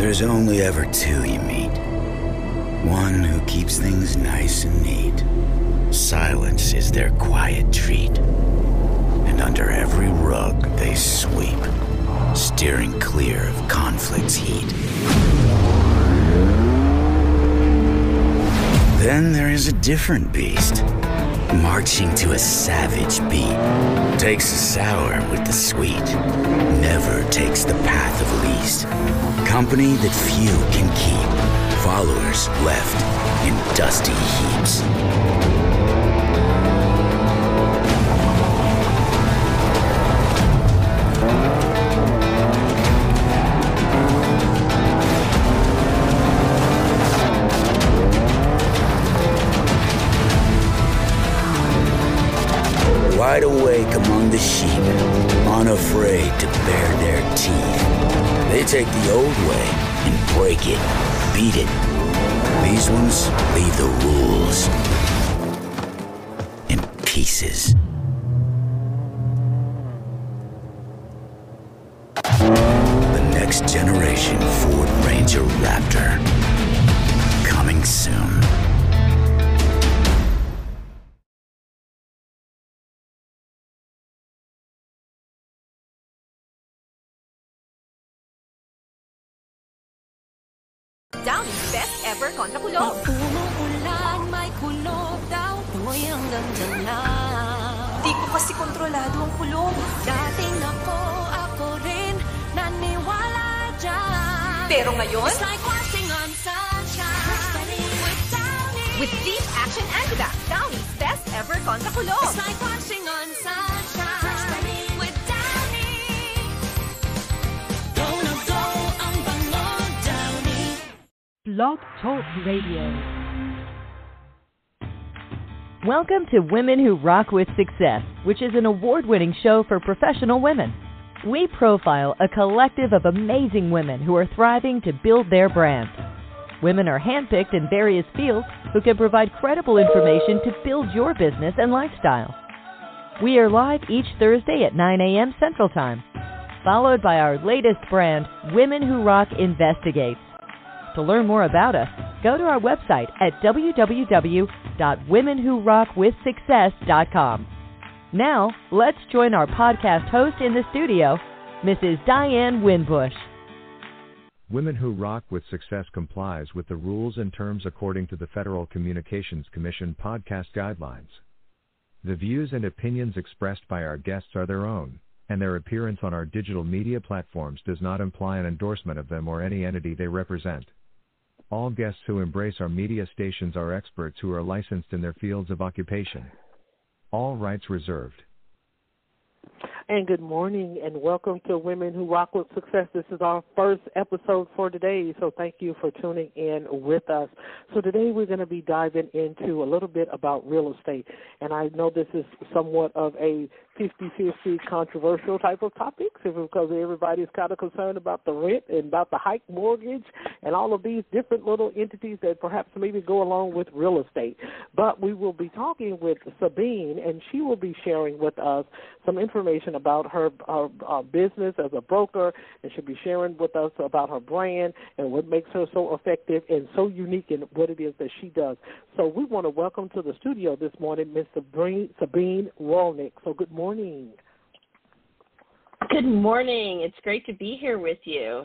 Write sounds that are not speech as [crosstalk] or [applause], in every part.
There's only ever two you meet. One who keeps things nice and neat. Silence is their quiet treat. And under every rug they sweep, steering clear of conflict's heat. Then there is a different beast, marching to a savage beat. Takes the sour with the sweet, never takes the path of least. Company that few can keep, followers left in dusty heaps. Among the sheep, unafraid to bare their teeth. They take the old way and break it, beat it. These ones leave the rules in pieces. The next generation Ford Ranger Raptor. Coming soon. Blog Talk Radio. Welcome to Women Who Rock with Success, which is an award winning show for professional women. We profile a collective of amazing women who are thriving to build their brand. Women are handpicked in various fields who can provide credible information to build your business and lifestyle. We are live each Thursday at 9 a.m. Central Time, followed by our latest brand, Women Who Rock Investigates. To learn more about us, go to our website at www.womenwhorockwithsuccess.com. Now, let's join our podcast host in the studio, Mrs. Diane Winbush. Women Who Rock with Success complies with the rules and terms according to the Federal Communications Commission podcast guidelines. The views and opinions expressed by our guests are their own, and their appearance on our digital media platforms does not imply an endorsement of them or any entity they represent. All guests who embrace our media stations are experts who are licensed in their fields of occupation. All rights reserved. And good morning and welcome to Women Who Rock with Success. This is our first episode for today, so thank you for tuning in with us. So today we're going to be diving into a little bit about real estate. And I know this is somewhat of a 50-50 controversial type of topic because everybody's kind of concerned about the rent and about the hike mortgage and all of these different little entities that perhaps maybe go along with real estate. But we will be talking with Sabine and she will be sharing with us some information about her, her uh, business as a broker and she'll be sharing with us about her brand and what makes her so effective and so unique in what it is that she does. So we want to welcome to the studio this morning Ms. Sabine, Sabine Rolnick. So good morning. Good morning. It's great to be here with you.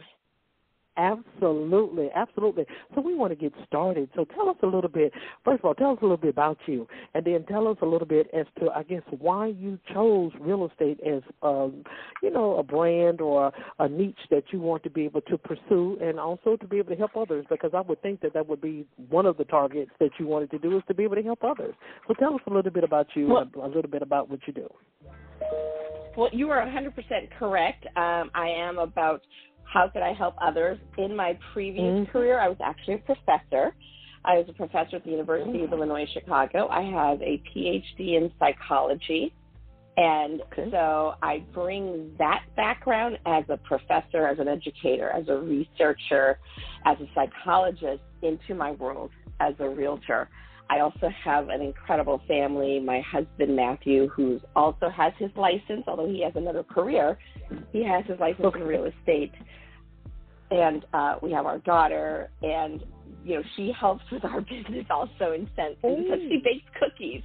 Absolutely, absolutely. So we want to get started. So tell us a little bit. First of all, tell us a little bit about you, and then tell us a little bit as to, I guess, why you chose real estate as, um, you know, a brand or a niche that you want to be able to pursue, and also to be able to help others. Because I would think that that would be one of the targets that you wanted to do is to be able to help others. So tell us a little bit about you, Well- a, little bit about what you do. Well, you are 100% correct. Um, I am about how could I help others. In my previous Mhm. career, I was actually a professor. I was a professor at the University of Illinois Chicago. I have a PhD in psychology. And Okay. so I bring that background as a professor, as an educator, as a researcher, as a psychologist into my world as a realtor. I also have an incredible family. My husband Matthew, who also has his license, although he has another career, he has his license in real estate. and uh, we have our daughter, and you know she helps with our [laughs] business also in sense because she bakes cookies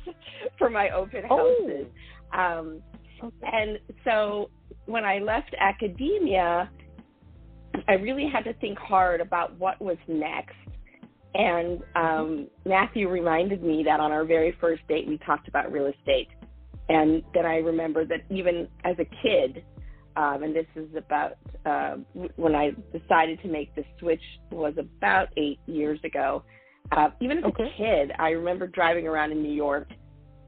for my open houses. Oh. Um, and so when I left academia, I really had to think hard about what was next. And um, Matthew reminded me that on our very first date, we talked about real estate. And then I remember that even as a kid, um, and this is about uh, when I decided to make the switch was about eight years ago. Uh, even as okay. a kid, I remember driving around in New York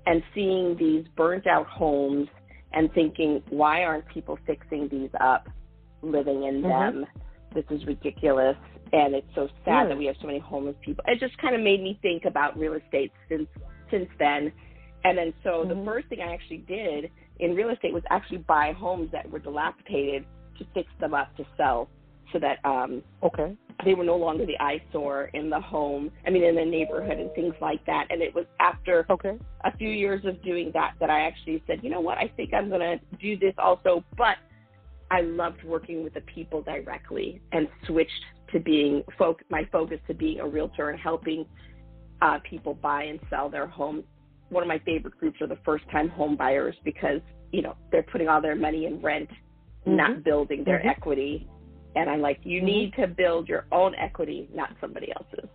and seeing these burnt out homes and thinking, why aren't people fixing these up, living in mm-hmm. them? This is ridiculous and it's so sad that we have so many homeless people. It just kind of made me think about real estate since since then. And then so mm-hmm. the first thing I actually did in real estate was actually buy homes that were dilapidated to fix them up to sell so that um okay they were no longer the eyesore in the home i mean in the neighborhood and things like that and it was after okay. a few years of doing that that i actually said you know what i think i'm going to do this also but i loved working with the people directly and switched to being folk my focus to being a realtor and helping uh, people buy and sell their home. One of my favorite groups are the first time home buyers because you know they're putting all their money in rent, mm-hmm. not building their mm-hmm. equity. And I'm like, you mm-hmm. need to build your own equity, not somebody else's.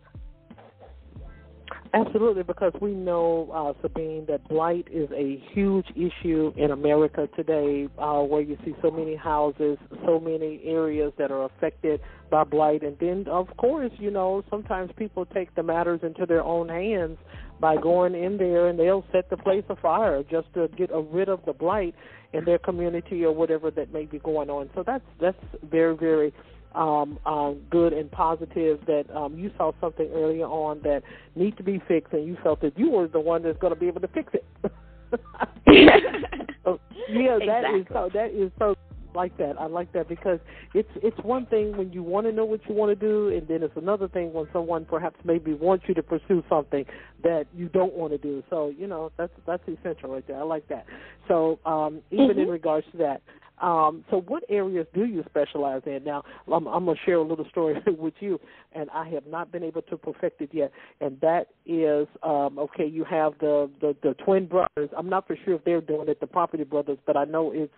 Absolutely, because we know, uh, Sabine, that blight is a huge issue in America today, uh, where you see so many houses, so many areas that are affected by blight. And then, of course, you know, sometimes people take the matters into their own hands by going in there and they'll set the place afire just to get rid of the blight in their community or whatever that may be going on. So that's that's very very um, um, good and positive that um, you saw something earlier on that needs to be fixed, and you felt that you were the one that's going to be able to fix it. [laughs] so, yeah, that exactly. is so. That is so like that. I like that because it's it's one thing when you want to know what you want to do, and then it's another thing when someone perhaps maybe wants you to pursue something that you don't want to do. So you know that's that's essential right there. I like that. So um, even mm-hmm. in regards to that, um, so, what areas do you specialize in? Now, I'm, I'm going to share a little story [laughs] with you, and I have not been able to perfect it yet. And that is, um, okay, you have the, the the twin brothers. I'm not for sure if they're doing it, the Property Brothers, but I know it's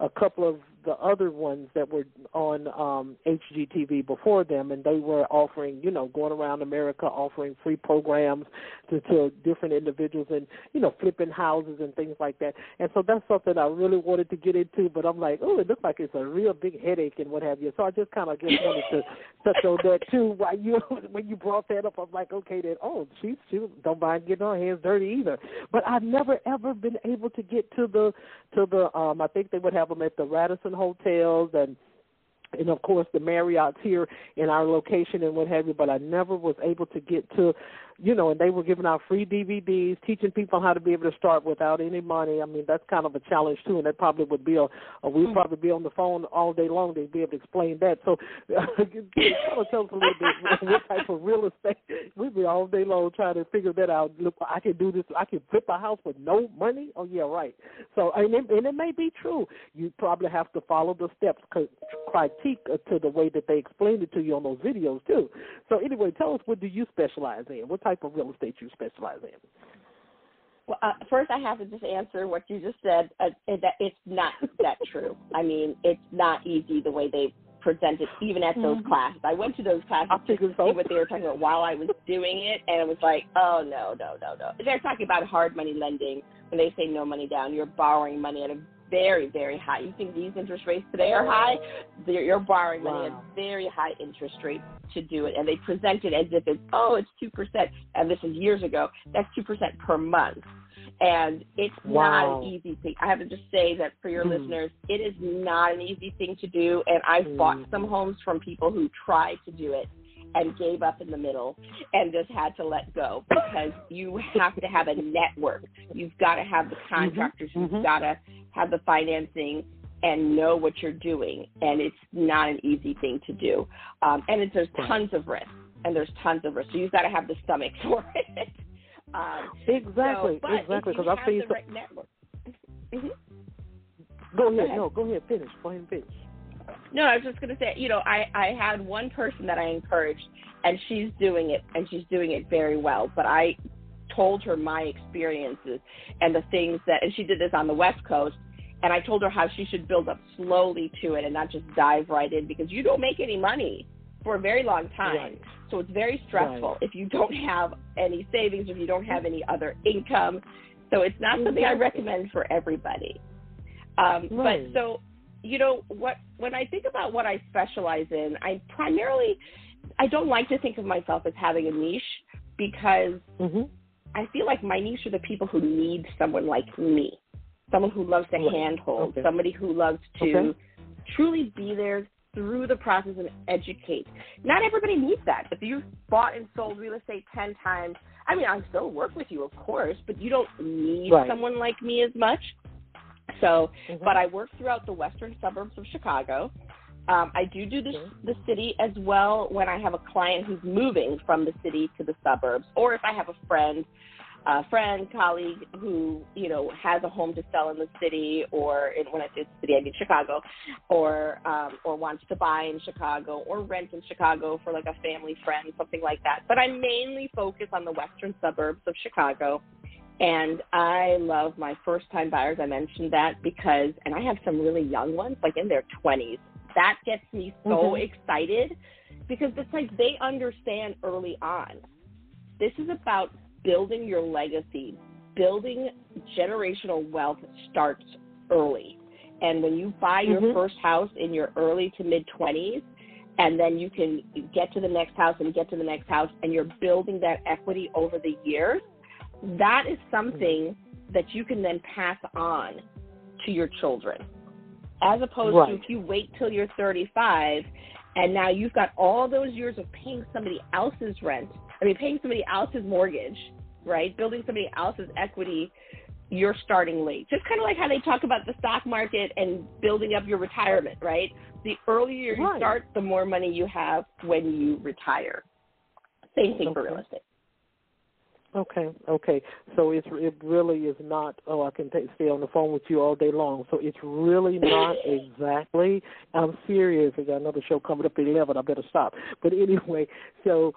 a couple of the other ones that were on um, HGTV before them, and they were offering, you know, going around America offering free programs to, to different individuals and, you know, flipping houses and things like that. And so that's something I really wanted to get into, but I'm like, oh, it looks like it's a real big headache and what have you. So I just kind of just wanted to touch on that too. [laughs] While you when you brought that up, I'm like, okay, then oh, she she don't mind getting her hands dirty either. But I've never ever been able to get to the to the um I think they would have them at the Radisson hotels and and of course the Marriott's here in our location and what have you, but I never was able to get to you know, and they were giving out free DVDs, teaching people how to be able to start without any money. I mean, that's kind of a challenge too, and that probably would be a, a we'd mm. probably be on the phone all day long. They'd be able to explain that. So, uh, [laughs] tell us a little bit [laughs] what type of real estate we'd be all day long trying to figure that out. Look, I can do this. I can flip a house with no money. Oh yeah, right. So, and it, and it may be true. You probably have to follow the steps, critique to the way that they explained it to you on those videos too. So, anyway, tell us what do you specialize in? What type of real estate you specialize in? Well, uh, first I have to just answer what you just said. Uh, that it's not that true. I mean, it's not easy the way they present it, even at those mm-hmm. classes. I went to those classes to see what they were talking about while I was doing it, and it was like, oh no, no, no, no. They're talking about hard money lending when they say no money down. You're borrowing money at a very, very high. You think these interest rates today are high? You're borrowing money wow. at very high interest rates to do it, and they present it as if it's oh, it's two percent, and this is years ago. That's two percent per month, and it's wow. not an easy thing. I have to just say that for your mm. listeners, it is not an easy thing to do, and I've mm. bought some homes from people who tried to do it and gave up in the middle and just had to let go because you have to have a [laughs] network. You've got to have the mm-hmm. contractors. Mm-hmm. You've got to have the financing and know what you're doing. And it's not an easy thing to do. Um, and it's, there's tons of risk. And there's tons of risk. So you've got to have the stomach [laughs] for it. Um, exactly, so, exactly. Because I've seen the right network. Mm-hmm. Go ahead. Go ahead. No, go ahead. Finish. Go ahead and finish. No, I was just going to say, you know, I I had one person that I encouraged, and she's doing it, and she's doing it very well. But I told her my experiences and the things that, and she did this on the West Coast, and I told her how she should build up slowly to it and not just dive right in because you don't make any money for a very long time. Right. So it's very stressful Right. if you don't have any savings, if you don't have any other income. So it's not something I recommend for everybody. Um, Right. But so, you know, what when I think about what I specialize in, I primarily I don't like to think of myself as having a niche because hmm I feel like my niche are the people who need someone like me, someone who loves to handhold, Okay. somebody who loves to Okay. truly be there through the process and educate. Not everybody needs that. If you've bought and sold real estate 10 times, I mean, I still work with you, of course, but you don't need Right. someone like me as much. So, Mhm. but I work throughout the western suburbs of Chicago. Um, I do do the, Okay. the city as well when I have a client who's moving from the city to the suburbs, or if I have a friend, a friend, colleague who you know has a home to sell in the city, or in, when I say the city, I mean Chicago, or um, or wants to buy in Chicago or rent in Chicago for like a family friend, something like that. But I mainly focus on the western suburbs of Chicago. And I love my first time buyers. I mentioned that because, and I have some really young ones, like in their 20s. That gets me so Mhm. excited because it's like they understand early on. This is about building your legacy. Building generational wealth starts early. And when you buy your Mhm. first house in your early to mid 20s, and then you can get to the next house and get to the next house, and you're building that equity over the years, that is something that you can then pass on to your children. As opposed Right. to if you wait till you're 35 and now you've got all those years of paying somebody else's rent, I mean, paying somebody else's mortgage, right? Building somebody else's equity, you're starting late. Just kind of like how they talk about the stock market and building up your retirement, right? The earlier you Right. start, the more money you have when you retire. Same thing for real estate. Okay, okay. So it's it really is not. Oh, I can take, stay on the phone with you all day long. So it's really [laughs] not exactly. I'm serious. I got another show coming up at eleven. I better stop. But anyway, so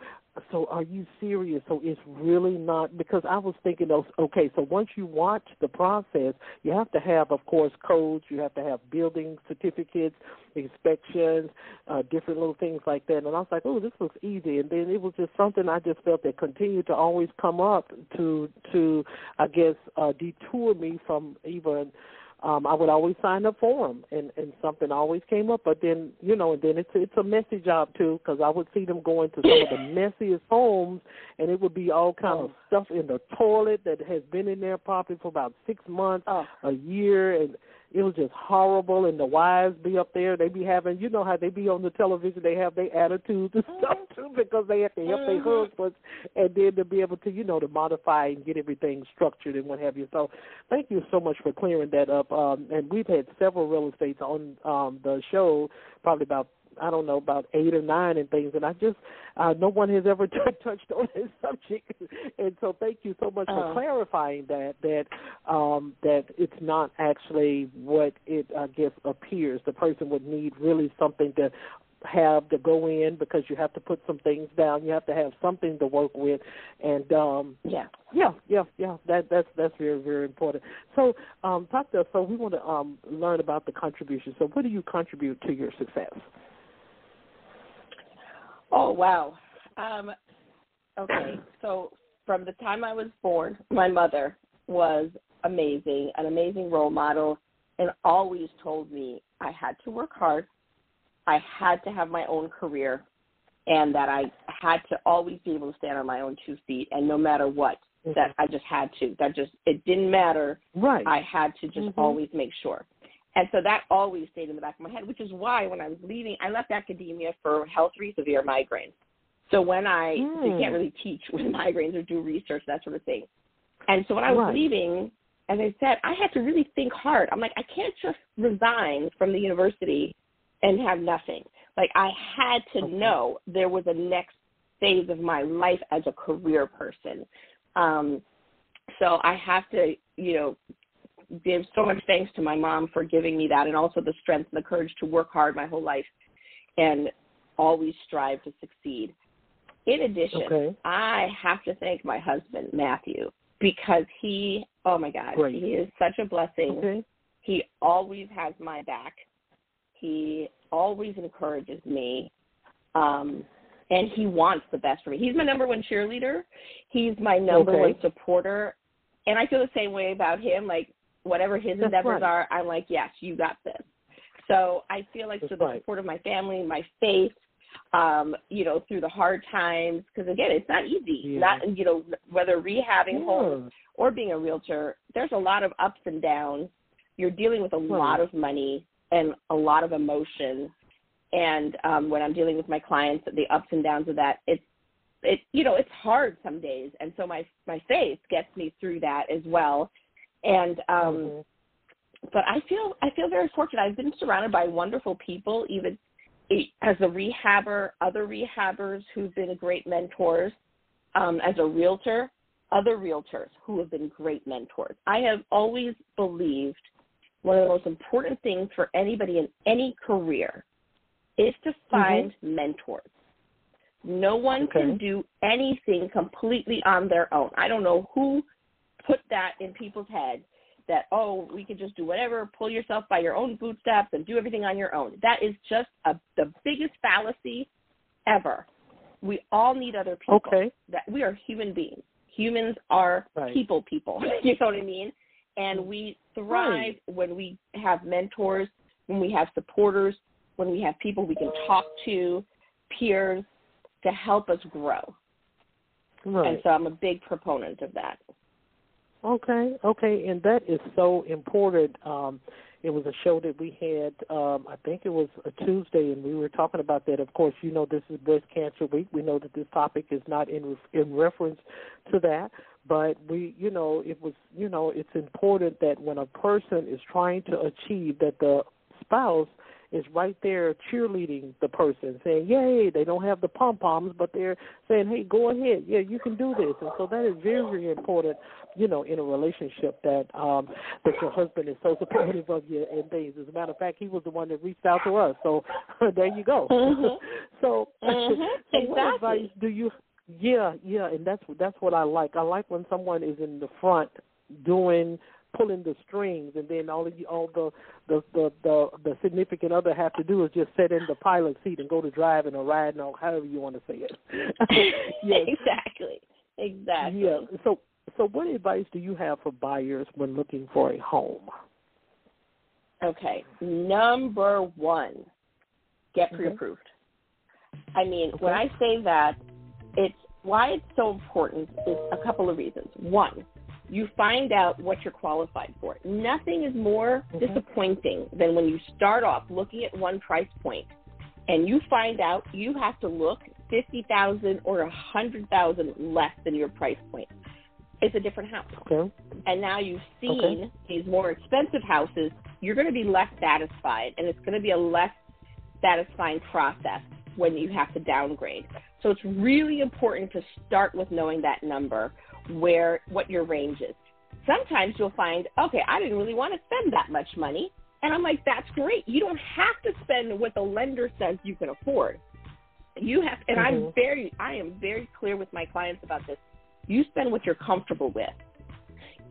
so are you serious? So it's really not because I was thinking of okay. So once you watch the process, you have to have, of course, codes. You have to have building certificates, inspections, uh, different little things like that. And I was like, oh, this looks easy. And then it was just something I just felt that continued to always come up to to I guess uh, detour me from even. Um, I would always sign up for them, and and something always came up. But then you know, and then it's it's a messy job too, because I would see them going to some of the [laughs] messiest homes, and it would be all kind of stuff in the toilet that has been in there probably for about six months, Oh. a year, and it was just horrible. And the wives be up there, they be having, you know how they be on the television, they have their attitudes and [laughs] stuff too, because they have to help their Mhm. husbands, and then to be able to, you know, to modify and get everything structured and what have you. So, thank you so much for clearing that up. Um, and we've had several real estates on um, the show, probably about I don't know about eight or nine and things, and I just uh, no one has ever [laughs] t- touched on this subject, and so thank you so much for Oh. clarifying that that um, that it's not actually what it I guess appears. The person would need really something to have to go in because you have to put some things down. You have to have something to work with, and um, Yeah. yeah, yeah, yeah. That that's that's very very important. So, um, talk to us. So we want to um, learn about the contribution. So, what do you contribute to your success? Oh wow. Um, okay, so from the time I was born, my mother was amazing, an amazing role model, and always told me I had to work hard, I had to have my own career, and that I had to always be able to stand on my own two feet, and no matter what, that I just had to. That just it didn't matter. Right. I had to just Mhm. always make sure. And so that always stayed in the back of my head, which is why when I was leaving, I left academia for health re severe migraines. So when I, so you Mm. can't really teach [laughs] with migraines or do research, that sort of thing. And so when I was Right. leaving, as I said, I had to really think hard. I'm like, I can't just resign from the university and have nothing. Like I had to Okay. know there was a next phase of my life as a career person. Um, so I have to, you know, give so much thanks to my mom for giving me that and also the strength and the courage to work hard my whole life and always strive to succeed. In addition, Okay. I have to thank my husband, Matthew, because he, oh my God, Great. he is such a blessing. Okay. He always has my back. He always encourages me. Um, and he wants the best for me. He's my number one cheerleader. He's my number Okay. one supporter. And I feel the same way about him. Like whatever his That's endeavors right. are, I'm like, yes, you got this. So I feel like That's through the right. support of my family, my faith, um, you know, through the hard times, because again, it's not easy. Yeah. Not you know whether rehabbing homes Yeah. or being a realtor, there's a lot of ups and downs. You're dealing with a lot of money and a lot of emotions. And um, when I'm dealing with my clients, the ups and downs of that, it's it you know it's hard some days, and so my my faith gets me through that as well. And um, Mhm. but I feel I feel very fortunate. I've been surrounded by wonderful people, even as a rehabber, other rehabbers who've been great mentors. Um, as a realtor, other realtors who have been great mentors. I have always believed one of the most important things for anybody in any career is to find mentors. No one Okay. can do anything completely on their own. I don't know who put that in people's heads that oh we can just do whatever pull yourself by your own bootstraps and do everything on your own that is just a, the biggest fallacy ever we all need other people Okay. that we are human beings humans are Right. people people [laughs] you know what i mean and we thrive Right. when we have mentors when we have supporters when we have people we can talk to peers to help us grow Right. and so i'm a big proponent of that Okay, okay, and that is so important. Um, it was a show that we had, um, I think it was a Tuesday, and we were talking about that. Of course, you know this is Breast Cancer Week. We know that this topic is not in in reference to that, but we, you know, it was, you know, it's important that when a person is trying to achieve that the spouse is right there cheerleading the person, saying, "Yay!" They don't have the pom poms, but they're saying, "Hey, go ahead, yeah, you can do this." And so that is very, very important, you know, in a relationship that um that your husband is so supportive of you and things. As a matter of fact, he was the one that reached out to us, so [laughs] there you go. Mhm. [laughs] so, Mhm, [laughs] so what exactly. advice do you? Yeah, yeah, and that's that's what I like. I like when someone is in the front doing pulling the strings, and then all of you, all the the the the, the significant other have to do is just sit in the pilot seat and go to driving or riding or however you want to say it. [laughs] [laughs] yes. exactly. Exactly. Yeah. So, so what advice do you have for buyers when looking for a home? Okay. Number one, get Mhm. pre-approved. I mean, when I say that, it's why it's so important is a couple of reasons. One, you find out what you're qualified for. Nothing is more Mhm. disappointing than when you start off looking at one price point and you find out you have to look fifty thousand or a hundred thousand less than your price point. It's a different house Okay. and now you've seen Okay. these more expensive houses, you're going to be less satisfied, and it's going to be a less satisfying process when you have to downgrade. So it's really important to start with knowing that number, where what your range is. Sometimes you'll find, okay, I didn't really want to spend that much money, and I'm like, that's great. You don't have to spend what the lender says you can afford. You have, and I'm Mhm. very, I am very clear with my clients about this. You spend what you're comfortable with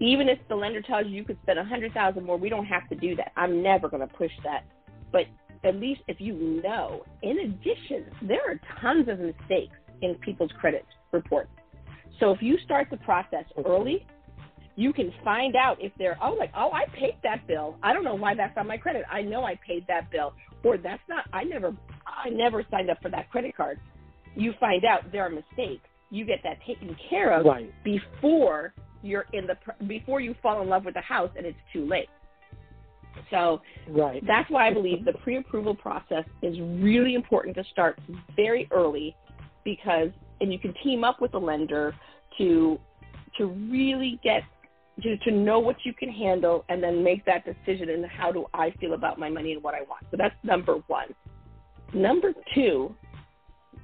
even if the lender tells you you could spend a hundred thousand more, we don't have to do that. I'm never going to push that. But at least if you know, in addition, there are tons of mistakes in people's credit reports. So if you start the process early, you can find out if they're oh like oh I paid that bill. I don't know why that's on my credit. I know I paid that bill, or that's not. I never I never signed up for that credit card. You find out there are mistakes. You get that taken care of Right. before you're in the pr- before you fall in love with the house and it's too late. So Right. that's why I believe the pre-approval process is really important to start very early because and you can team up with the lender to to really get to, to know what you can handle and then make that decision and how do I feel about my money and what I want. So that's number one. Number two,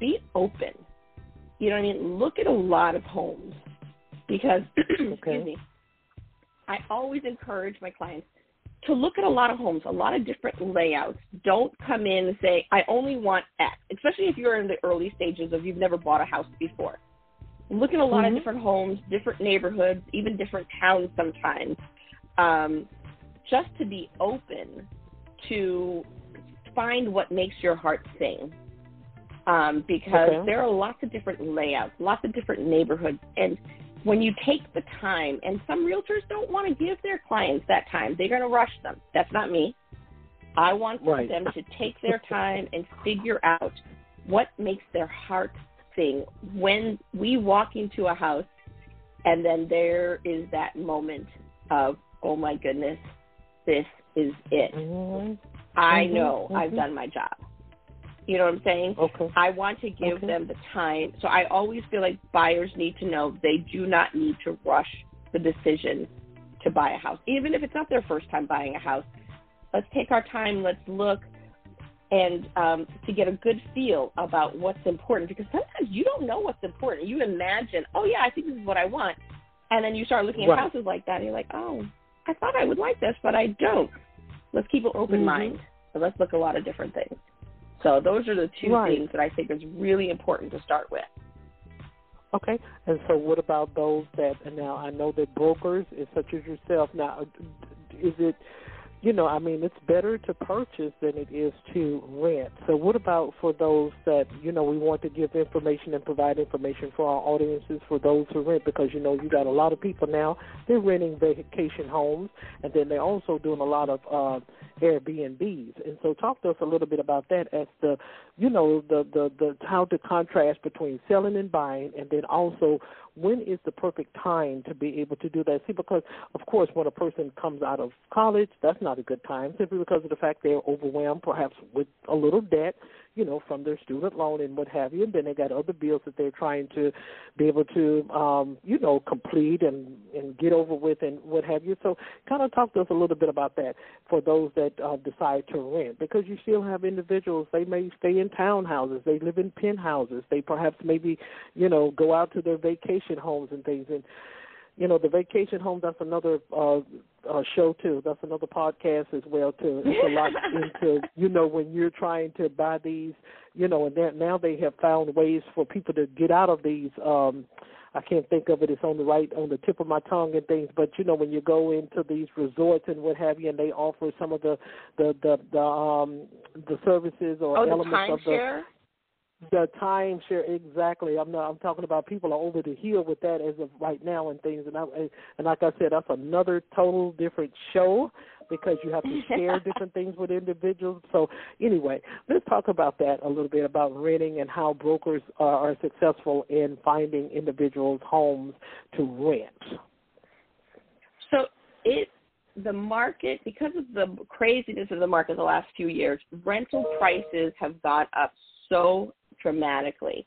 be open. You know what I mean? Look at a lot of homes because [clears throat] excuse me. I always encourage my clients to look at a lot of homes, a lot of different layouts. Don't come in and say, I only want X, especially if you're in the early stages of you've never bought a house before. Look at a lot Mhm. of different homes, different neighborhoods, even different towns sometimes, um, just to be open to find what makes your heart sing. Um, because Okay. there are lots of different layouts, lots of different neighborhoods, and when you take the time, and some realtors don't want to give their clients that time, they're going to rush them. That's not me. I want Right. them to take their time and figure out what makes their heart sing when we walk into a house and then there is that moment of, oh my goodness, this is it. Mhm. I Mhm, know I've mhm. done my job. You know what I'm saying? Okay. I want to give Okay. them the time. So I always feel like buyers need to know they do not need to rush the decision to buy a house, even if it's not their first time buying a house. Let's take our time. Let's look and um, to get a good feel about what's important because sometimes you don't know what's important. You imagine, oh yeah, I think this is what I want, and then you start looking at Right. houses like that, and you're like, oh, I thought I would like this, but I don't. Let's keep an open Mhm. mind. So let's look at a lot of different things. So those are the two Right. things that I think is really important to start with. Okay. And so, what about those that? Now I know that brokers, is such as yourself. Now, is it? You know, I mean, it's better to purchase than it is to rent. So, what about for those that you know we want to give information and provide information for our audiences for those who rent? Because you know, you got a lot of people now. They're renting vacation homes, and then they're also doing a lot of uh, Airbnbs. And so, talk to us a little bit about that as the, you know, the the the how to contrast between selling and buying, and then also when is the perfect time to be able to do that? See, because of course, when a person comes out of college, that's not a good time simply because of the fact they're overwhelmed, perhaps with a little debt, you know, from their student loan and what have you, and then they got other bills that they're trying to be able to, um, you know, complete and and get over with and what have you. So, kind of talk to us a little bit about that for those that uh, decide to rent, because you still have individuals. They may stay in townhouses, they live in penthouses, they perhaps maybe, you know, go out to their vacation homes and things and you know the vacation home that's another uh uh show too that's another podcast as well too it's a lot [laughs] into you know when you're trying to buy these you know and then now they have found ways for people to get out of these um I can't think of it. It's on the right, on the tip of my tongue and things. But you know, when you go into these resorts and what have you, and they offer some of the the the, the um the services or Oh, the elements of the? The timeshare exactly. I'm not. I'm talking about people are over the hill with that as of right now and things. And I and like I said, that's another total different show because you have to [laughs] share different things with individuals. So anyway, let's talk about that a little bit about renting and how brokers are, are successful in finding individuals homes to rent. So it the market because of the craziness of the market the last few years, rental prices have gone up so dramatically.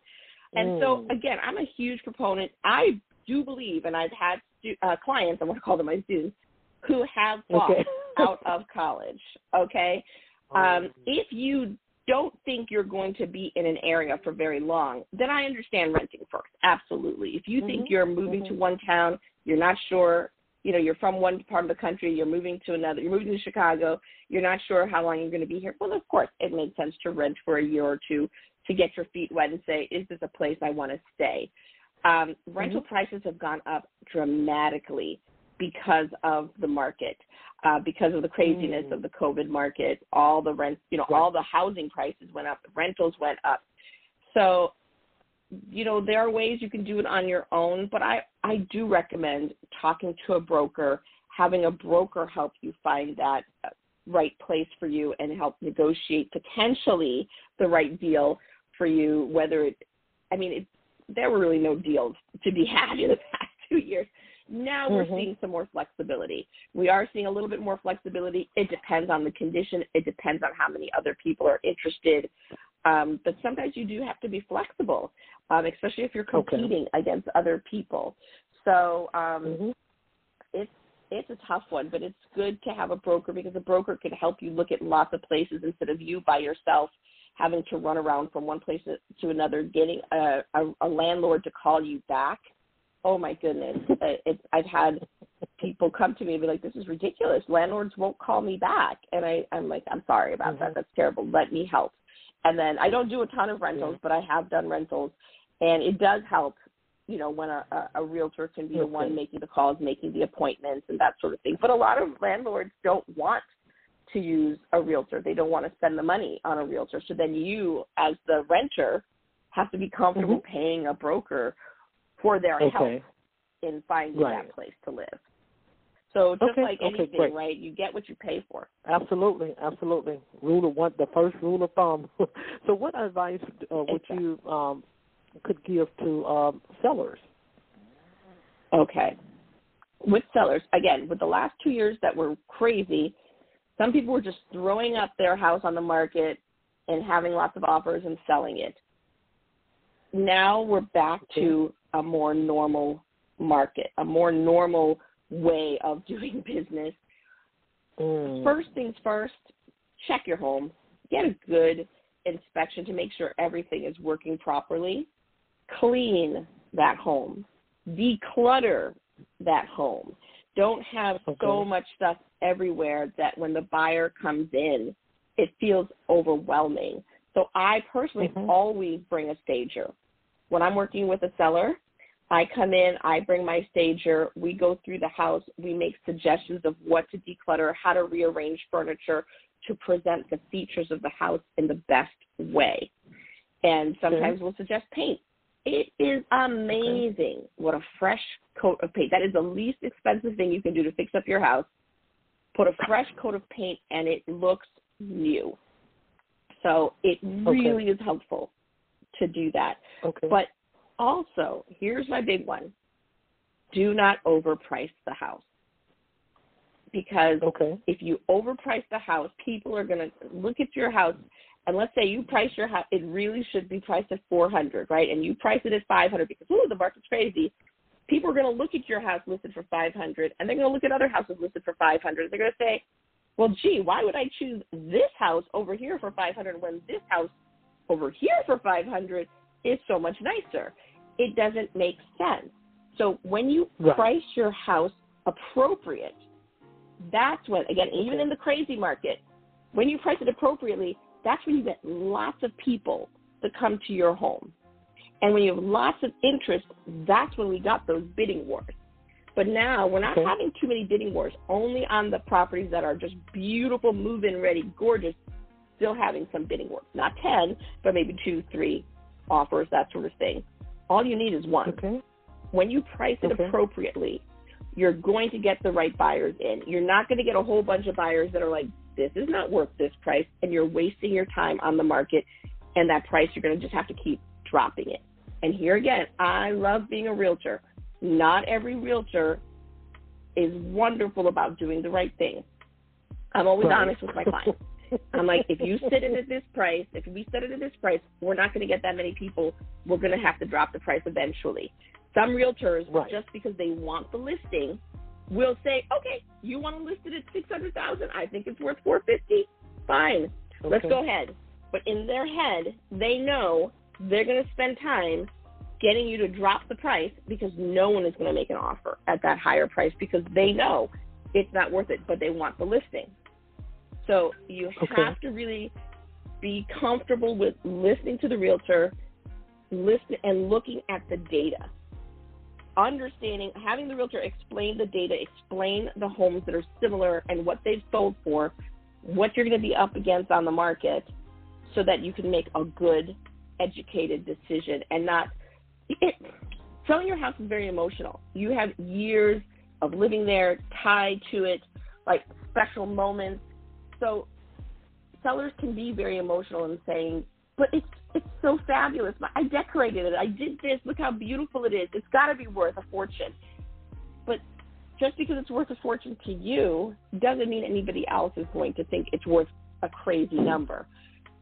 And so Mm. again, I'm a huge proponent. I do believe, and I've had stu- uh, clients, I want to call them my students, who have bought Okay. [laughs] out of college. Okay, um, if you don't think you're going to be in an area for very long, then I understand renting first. Absolutely. If you think Mhm. you're moving to one town, you're not sure, you know, you're from one part of the country, you're moving to another, you're moving to Chicago, you're not sure how long you're going to be here. Well, of course, it makes sense to rent for a year or two to get your feet wet and say, is this a place I want to stay? Um, rental prices have gone up dramatically because of the market, uh, because of the craziness Mm. of the COVID market. All the rent, you know, Right. all the housing prices went up, the rentals went up. So, you know, there are ways you can do it on your own, but I, I do recommend talking to a broker, having a broker help you find that uh, right place for you and help negotiate potentially the right deal for you, whether it, I mean, it, there were really no deals to be [laughs] had in the past two years. Now we're Mhm. seeing some more flexibility. We are seeing a little bit more flexibility. It depends on the condition. It depends on how many other people are interested. Um, but sometimes you do have to be flexible, um, especially if you're Okay. competing against other people. So um, Mhm. it's it's a tough one, but it's good to have a broker because a broker can help you look at lots of places instead of you by yourself having to run around from one place to another, getting a, a, a landlord to call you back. Oh my goodness! [laughs] It's, I've had people come to me and be like, "This is ridiculous. Landlords won't call me back," and I I'm like, "I'm sorry about Mm-hmm. that. That's terrible. Let me help." And then I don't do a ton of rentals, but I have done rentals, and it does help. You know, when a, a, a realtor can be the one making the calls, making the appointments, and that sort of thing. But a lot of landlords don't want to use a realtor. They don't want to spend the money on a realtor. So then you, as the renter, have to be comfortable paying a broker for their help Mm-hmm. In finding Right. that place to live. So just Okay, like anything, great. right? You get what you pay for. Absolutely, absolutely. Rule of one, the first rule of thumb. [laughs] so, what advice uh, would Exactly. you um, could give to um, sellers? Okay. With sellers, again, with the last two years that were crazy, some people were just throwing up their house on the market and having lots of offers and selling it. Now we're back to a more normal market, a more normal way of [laughs] doing business. Mm. First things first, check your home. Get a good inspection to make sure everything is working properly. Clean that home. Declutter that home. Don't have so much stuff everywhere that when the buyer comes in, it feels overwhelming. So I personally Mhm. always bring a stager. When I'm working with a seller, I come in, I bring my stager, we go through the house, we make suggestions of what to declutter, how to rearrange furniture to present the features of the house in the best way. And sometimes we'll suggest paint. It is amazing what a fresh coat of paint. That is the least expensive thing you can do to fix up your house. Put a fresh coat of paint and it looks new. So it really is helpful to do that. Okay. But also, here's my big one do not overprice the house. Because okay. if you overprice the house, people are going to look at your house. And let's say you price your house, it really should be priced at 400, right? And you price it at 500 because, ooh, the market's crazy. People are going to look at your house listed for 500 and they're going to look at other houses listed for 500. They're going to say, well, gee, why would I choose this house over here for 500 when this house over here for 500 is so much nicer? It doesn't make sense. So when you Right. price your house appropriate, that's when, again, even in the crazy market, when you price it appropriately, that's when you get lots of people to come to your home. And when you have lots of interest, that's when we got those bidding wars. But now we're not Okay. having too many bidding wars, only on the properties that are just beautiful, move in ready, gorgeous, still having some bidding wars. Not 10, but maybe two, three offers, that sort of thing. All you need is one Okay. when you price it Okay. appropriately, you're going to get the right buyers in. You're not going to get a whole bunch of buyers that are like, this is not worth this price, and you're wasting your time on the market. And that price, you're going to just have to keep dropping it. And here again, I love being a realtor. Not every realtor is wonderful about doing the right thing. I'm always Right. honest with my clients. I'm like, if you set it at this price, if we set it at this price, we're not going to get that many people. We're going to have to drop the price eventually. Some realtors, Right. just because they want the listing, will say, okay, you want to list it at six hundred thousand. I think it's worth four fifty. Fine, let's go ahead. But in their head, they know they're going to spend time getting you to drop the price because no one is going to make an offer at that higher price because they know it's not worth it, but they want the listing. So you Okay. have to really be comfortable with listening to the realtor, listen and looking at the data. Understanding, having the realtor explain the data, explain the homes that are similar and what they've sold for, what you're going to be up against on the market, so that you can make a good, educated decision and not. It, selling your house is very emotional. You have years of living there tied to it, like special moments. So sellers can be very emotional in saying, but it's it's so fabulous. I decorated it. I did this. Look how beautiful it is. It's got to be worth a fortune. But just because it's worth a fortune to you doesn't mean anybody else is going to think it's worth a crazy number.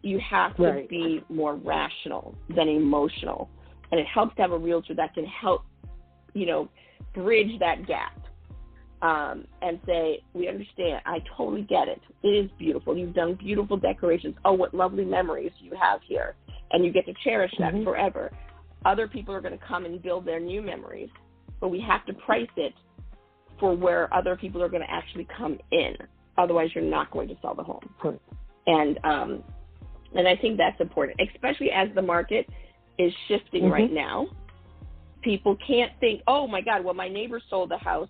You have to Right. be more rational than emotional. And it helps to have a realtor that can help, you know, bridge that gap um, and say, we understand. I totally get it. It is beautiful. You've done beautiful decorations. Oh, what lovely memories you have here. And you get to cherish that Mhm. forever. Other people are going to come and build their new memories, but we have to price it for where other people are going to actually come in. Otherwise, you're not going to sell the home. Right. And um, and I think that's important, especially as the market is shifting Mhm. right now. People can't think, oh my God, well my neighbor sold a house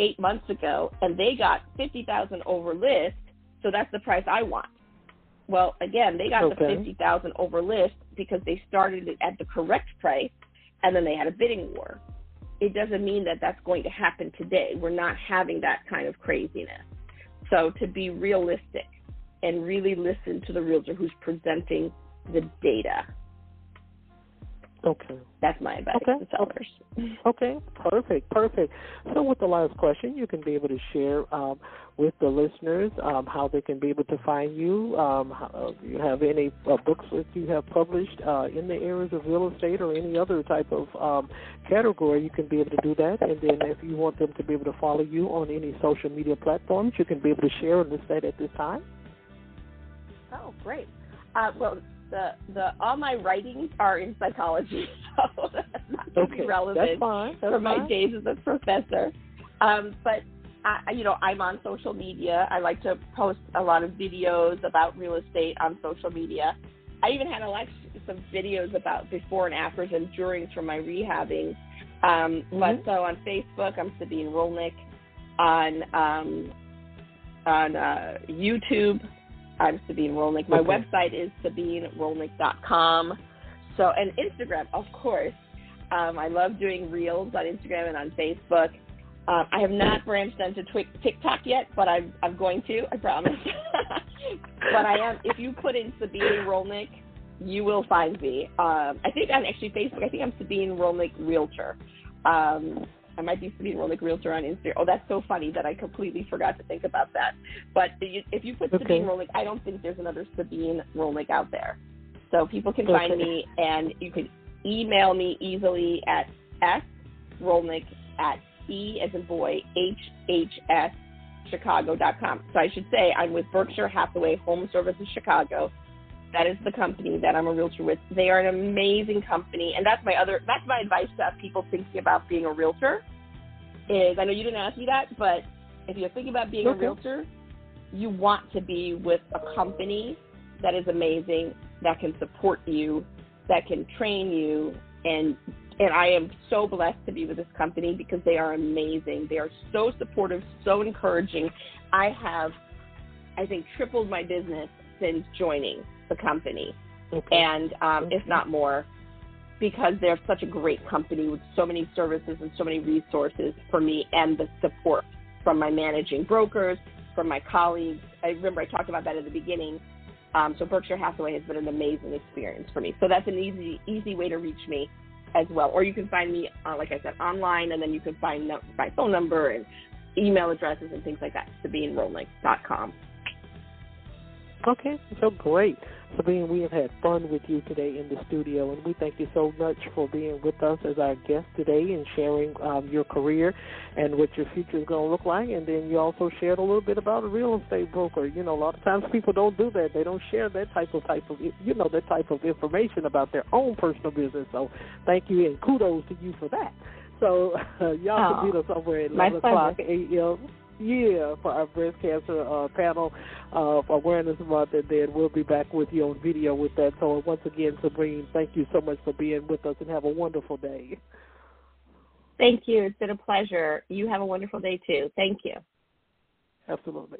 eight months ago and they got fifty thousand over list, so that's the price I want. Well, again, they got the fifty thousand over list because they started it at the correct price, and then they had a bidding war. It doesn't mean that that's going to happen today. We're not having that kind of craziness. So to be realistic and really listen to the realtor who's presenting the data. Okay. That's my advice Okay. to sellers. [laughs] Okay, perfect, perfect. So, with the last question, you can be able to share um, with the listeners um, how they can be able to find you. Um, how, you have any uh, books that you have published uh, in the areas of real estate or any other type of um, category, you can be able to do that. And then, if you want them to be able to follow you on any social media platforms, you can be able to share and list that at this time. Oh, great. Uh, well, the the all my writings are in psychology, [laughs] so that's not Okay, relevant that's fine. That's for my fine. days as a professor. Um, but I, you know, I'm on social media. I like to post a lot of videos about real estate on social media. I even had a lot some videos about before and afters and durings from my rehabbing. Um, But Mhm. so on Facebook, I'm Sabine Rolnick. On um, on uh, YouTube, I'm Sabine Rolnick. My Okay. website is sabinerolnick.com. So, and Instagram, of course. Um, I love doing reels on Instagram and on Facebook. Um, I have not branched into Twi- TikTok yet, but I'm, I'm going to, I promise. [laughs] but I am, if you put in Sabine Rolnick, you will find me. Um, I think on actually Facebook, I think I'm Sabine Rolnick Realtor. Um, I might be Sabine Rolnick Realtor on Instagram. Oh, that's so funny that I completely forgot to think about that. But if you put Okay. Sabine Rolnick, I don't think there's another Sabine Rolnick out there. So people can find me, and you can email me easily at s rolnick at c as in boy hhs chicago.com. So I should say I'm with Berkshire Hathaway Home Services Chicago. That is the company that I'm a realtor with. They are an amazing company, and that's my other that's my advice to people thinking about being a realtor. Is I know you didn't ask me that, but if you're thinking about being Okay. a realtor, you want to be with a company that is amazing, that can support you, that can train you, and and I am so blessed to be with this company because they are amazing. They are so supportive, so encouraging. I have, I think, tripled my business since joining the company, Okay. and um, if not more, because they're such a great company with so many services and so many resources for me and the support from my managing brokers, from my colleagues. I remember I talked about that at the beginning. Um, so Berkshire Hathaway has been an amazing experience for me. So that's an easy easy way to reach me as well. Or you can find me, uh, like I said, online, and then you can find no- my phone number and email addresses and things like that. SabineRolnick.com. Okay, so great. Sabine, we have had fun with you today in the studio, and we thank you so much for being with us as our guest today and sharing um, your career and what your future is going to look like. And then you also shared a little bit about a real estate broker. You know, a lot of times people don't do that; they don't share that type of type of you know that type of information about their own personal business. So, thank you and kudos to you for that. So, uh, [laughs] y'all Aw, can meet us over at my 11 o'clock a.m. Yeah, for our breast cancer uh, panel of Awareness Month, and then we'll be back with you on video with that. So once again, Sabrine, thank you so much for being with us, and have a wonderful day. Thank you. It's been a pleasure. You have a wonderful day too. Thank you. Absolutely.